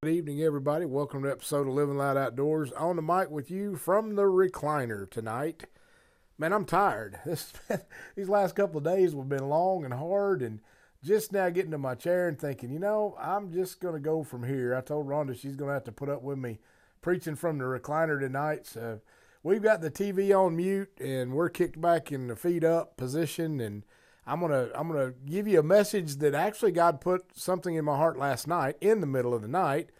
Good evening, everybody. Welcome to episode of Living Loud Outdoors. On the mic with you from the recliner tonight. Man, I'm tired. This, these last couple of days have been long and hard, and just now getting to my chair and thinking, you know, I'm just going to go from here. I told Rhonda she's going to have to put up with me preaching from the recliner tonight. So we've got the TV on mute, and we're kicked back in the feet up position, and I'm gonna I'm gonna give you a message that actually God put something in my heart last night in the middle of the night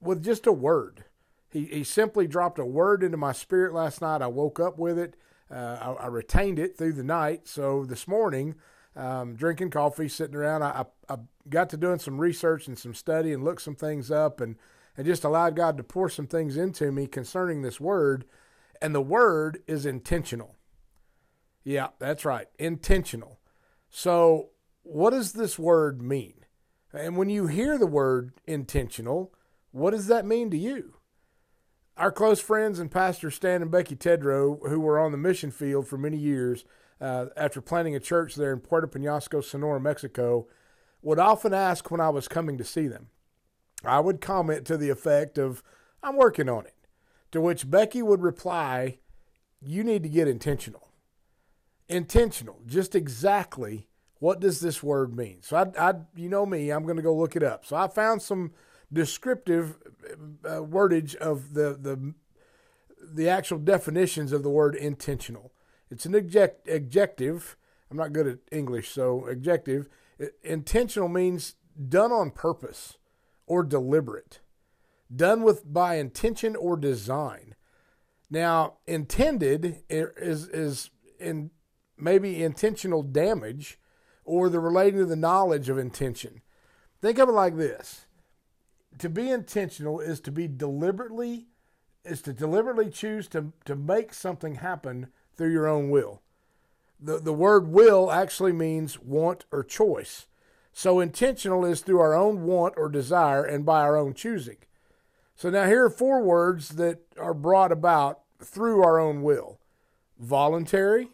with just a word. He he simply dropped a word into my spirit last night. I woke up with it. Uh, I, I, retained it through the night. So this morning, um, drinking coffee, sitting around, I, I, I got to doing some research and some study and looked some things up and and just allowed God to pour some things into me concerning this word. And the word is intentional. Yeah, that's right, intentional. So, what does this word mean? And when you hear the word intentional, what does that mean to you? Our close friends and Pastor Stan and Becky Tedrow, who were on the mission field for many years uh, after planting a church there in Puerto Penasco, Sonora, Mexico, would often ask when I was coming to see them. I would comment to the effect of, I'm working on it. To which Becky would reply, You need to get intentional intentional. Just exactly what does this word mean? So I, I you know me, I'm going to go look it up. So I found some descriptive uh, wordage of the the the actual definitions of the word intentional. It's an adject, adjective. I'm not good at English, so adjective. Intentional means done on purpose or deliberate, done with by intention or design. Now, intended is is in maybe intentional damage or the relating to the knowledge of intention. Think of it like this. To be intentional is to be deliberately is to deliberately choose to, to make something happen through your own will. The, the word will actually means want or choice. So intentional is through our own want or desire and by our own choosing. So now here are four words that are brought about through our own will voluntary,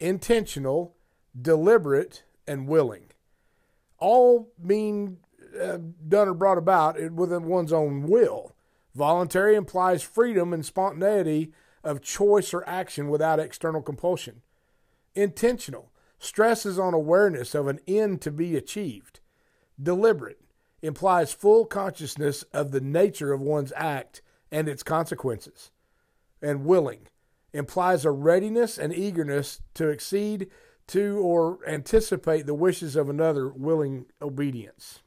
intentional, deliberate, and willing. All mean uh, done or brought about within one's own will. Voluntary implies freedom and spontaneity of choice or action without external compulsion. Intentional stresses on awareness of an end to be achieved. Deliberate implies full consciousness of the nature of one's act and its consequences. And willing implies a readiness and eagerness to exceed to or anticipate the wishes of another willing obedience.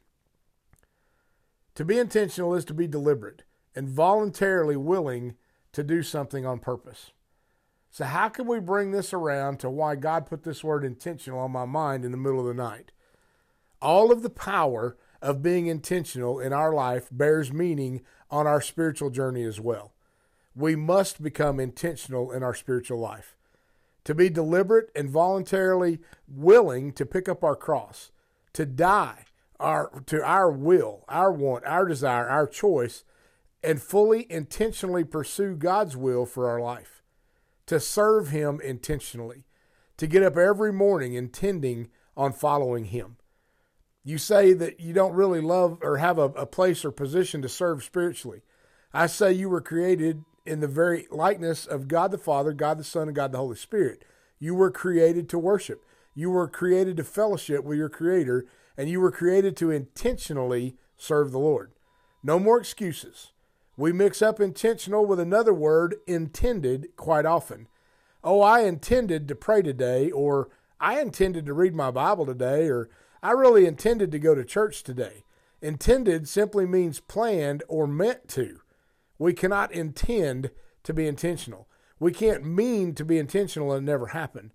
To be intentional is to be deliberate and voluntarily willing to do something on purpose. So, how can we bring this around to why God put this word intentional on my mind in the middle of the night? All of the power of being intentional in our life bears meaning on our spiritual journey as well. We must become intentional in our spiritual life. To be deliberate and voluntarily willing to pick up our cross, to die our, to our will, our want, our desire, our choice, and fully intentionally pursue God's will for our life to serve Him intentionally, to get up every morning intending on following Him. You say that you don't really love or have a, a place or position to serve spiritually. I say you were created in the very likeness of God the Father, God the Son, and God the Holy Spirit. You were created to worship. You were created to fellowship with your Creator, and you were created to intentionally serve the Lord. No more excuses. We mix up intentional with another word, intended, quite often. Oh, I intended to pray today, or I intended to read my Bible today, or I really intended to go to church today. Intended simply means planned or meant to. We cannot intend to be intentional. We can't mean to be intentional and never happen.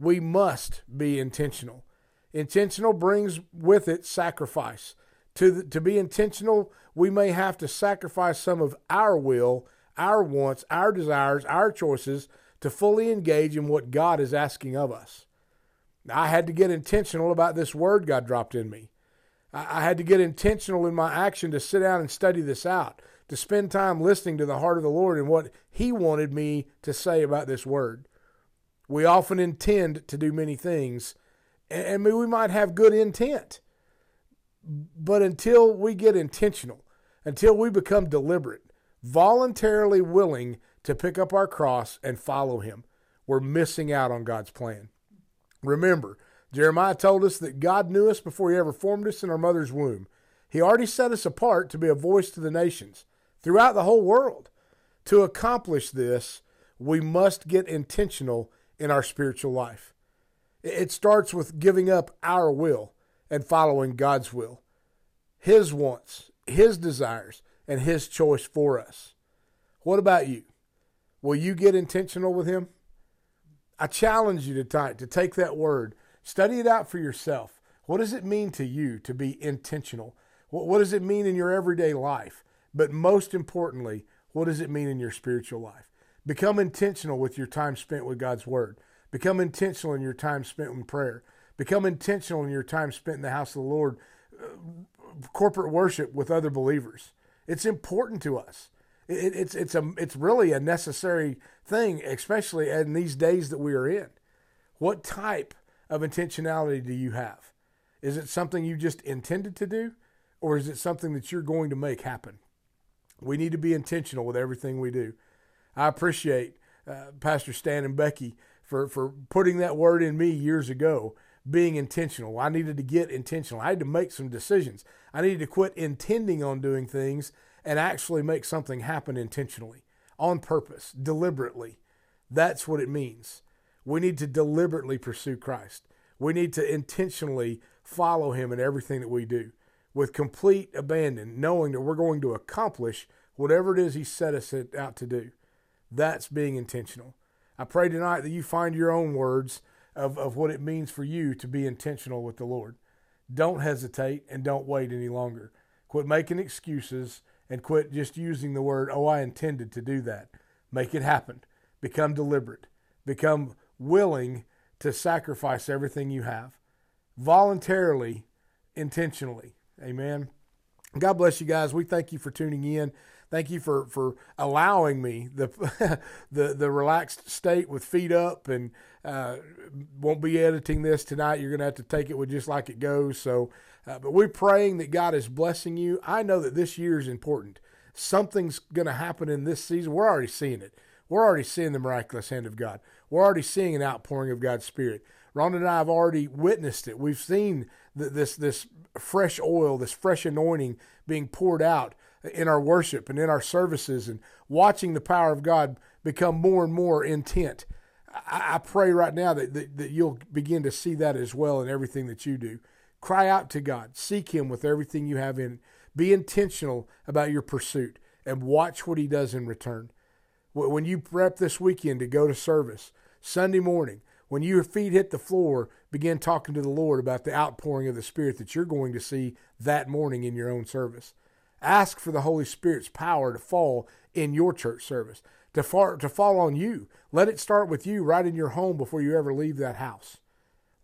We must be intentional. Intentional brings with it sacrifice. To, to be intentional, we may have to sacrifice some of our will, our wants, our desires, our choices to fully engage in what God is asking of us. I had to get intentional about this word God dropped in me. I had to get intentional in my action to sit down and study this out, to spend time listening to the heart of the Lord and what He wanted me to say about this word. We often intend to do many things, and we might have good intent. But until we get intentional, until we become deliberate, voluntarily willing to pick up our cross and follow Him, we're missing out on God's plan. Remember, Jeremiah told us that God knew us before He ever formed us in our mother's womb. He already set us apart to be a voice to the nations throughout the whole world. To accomplish this, we must get intentional in our spiritual life. It starts with giving up our will and following God's will, His wants, His desires, and His choice for us. What about you? Will you get intentional with Him? I challenge you tonight to take that word, study it out for yourself. What does it mean to you to be intentional? What, what does it mean in your everyday life? But most importantly, what does it mean in your spiritual life? Become intentional with your time spent with God's Word. Become intentional in your time spent in prayer. Become intentional in your time spent in the house of the Lord, uh, corporate worship with other believers. It's important to us. It, it's it's a it's really a necessary thing, especially in these days that we are in. What type of intentionality do you have? Is it something you just intended to do, or is it something that you're going to make happen? We need to be intentional with everything we do. I appreciate uh, Pastor Stan and Becky for, for putting that word in me years ago, being intentional. I needed to get intentional. I had to make some decisions. I needed to quit intending on doing things and actually make something happen intentionally, on purpose, deliberately. That's what it means. We need to deliberately pursue Christ. We need to intentionally follow Him in everything that we do with complete abandon, knowing that we're going to accomplish whatever it is He set us out to do. That's being intentional. I pray tonight that you find your own words of, of what it means for you to be intentional with the Lord. Don't hesitate and don't wait any longer. Quit making excuses and quit just using the word, oh, I intended to do that. Make it happen. Become deliberate. Become willing to sacrifice everything you have voluntarily, intentionally. Amen. God bless you guys. We thank you for tuning in. Thank you for, for allowing me the the the relaxed state with feet up and uh, won't be editing this tonight. You're going to have to take it with just like it goes. So, uh, but we're praying that God is blessing you. I know that this year is important. Something's going to happen in this season. We're already seeing it. We're already seeing the miraculous hand of God. We're already seeing an outpouring of God's Spirit. Ron and I have already witnessed it. We've seen this this fresh oil, this fresh anointing being poured out in our worship and in our services, and watching the power of God become more and more intent. I, I pray right now that, that, that you'll begin to see that as well in everything that you do. Cry out to God, seek Him with everything you have in. Be intentional about your pursuit and watch what He does in return. When you prep this weekend to go to service, Sunday morning, when your feet hit the floor, begin talking to the Lord about the outpouring of the Spirit that you're going to see that morning in your own service. Ask for the Holy Spirit's power to fall in your church service, to fall, to fall on you. Let it start with you right in your home before you ever leave that house.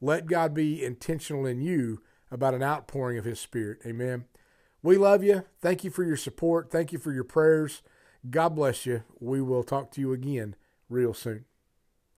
Let God be intentional in you about an outpouring of His Spirit. Amen. We love you. Thank you for your support. Thank you for your prayers. God bless you. We will talk to you again real soon.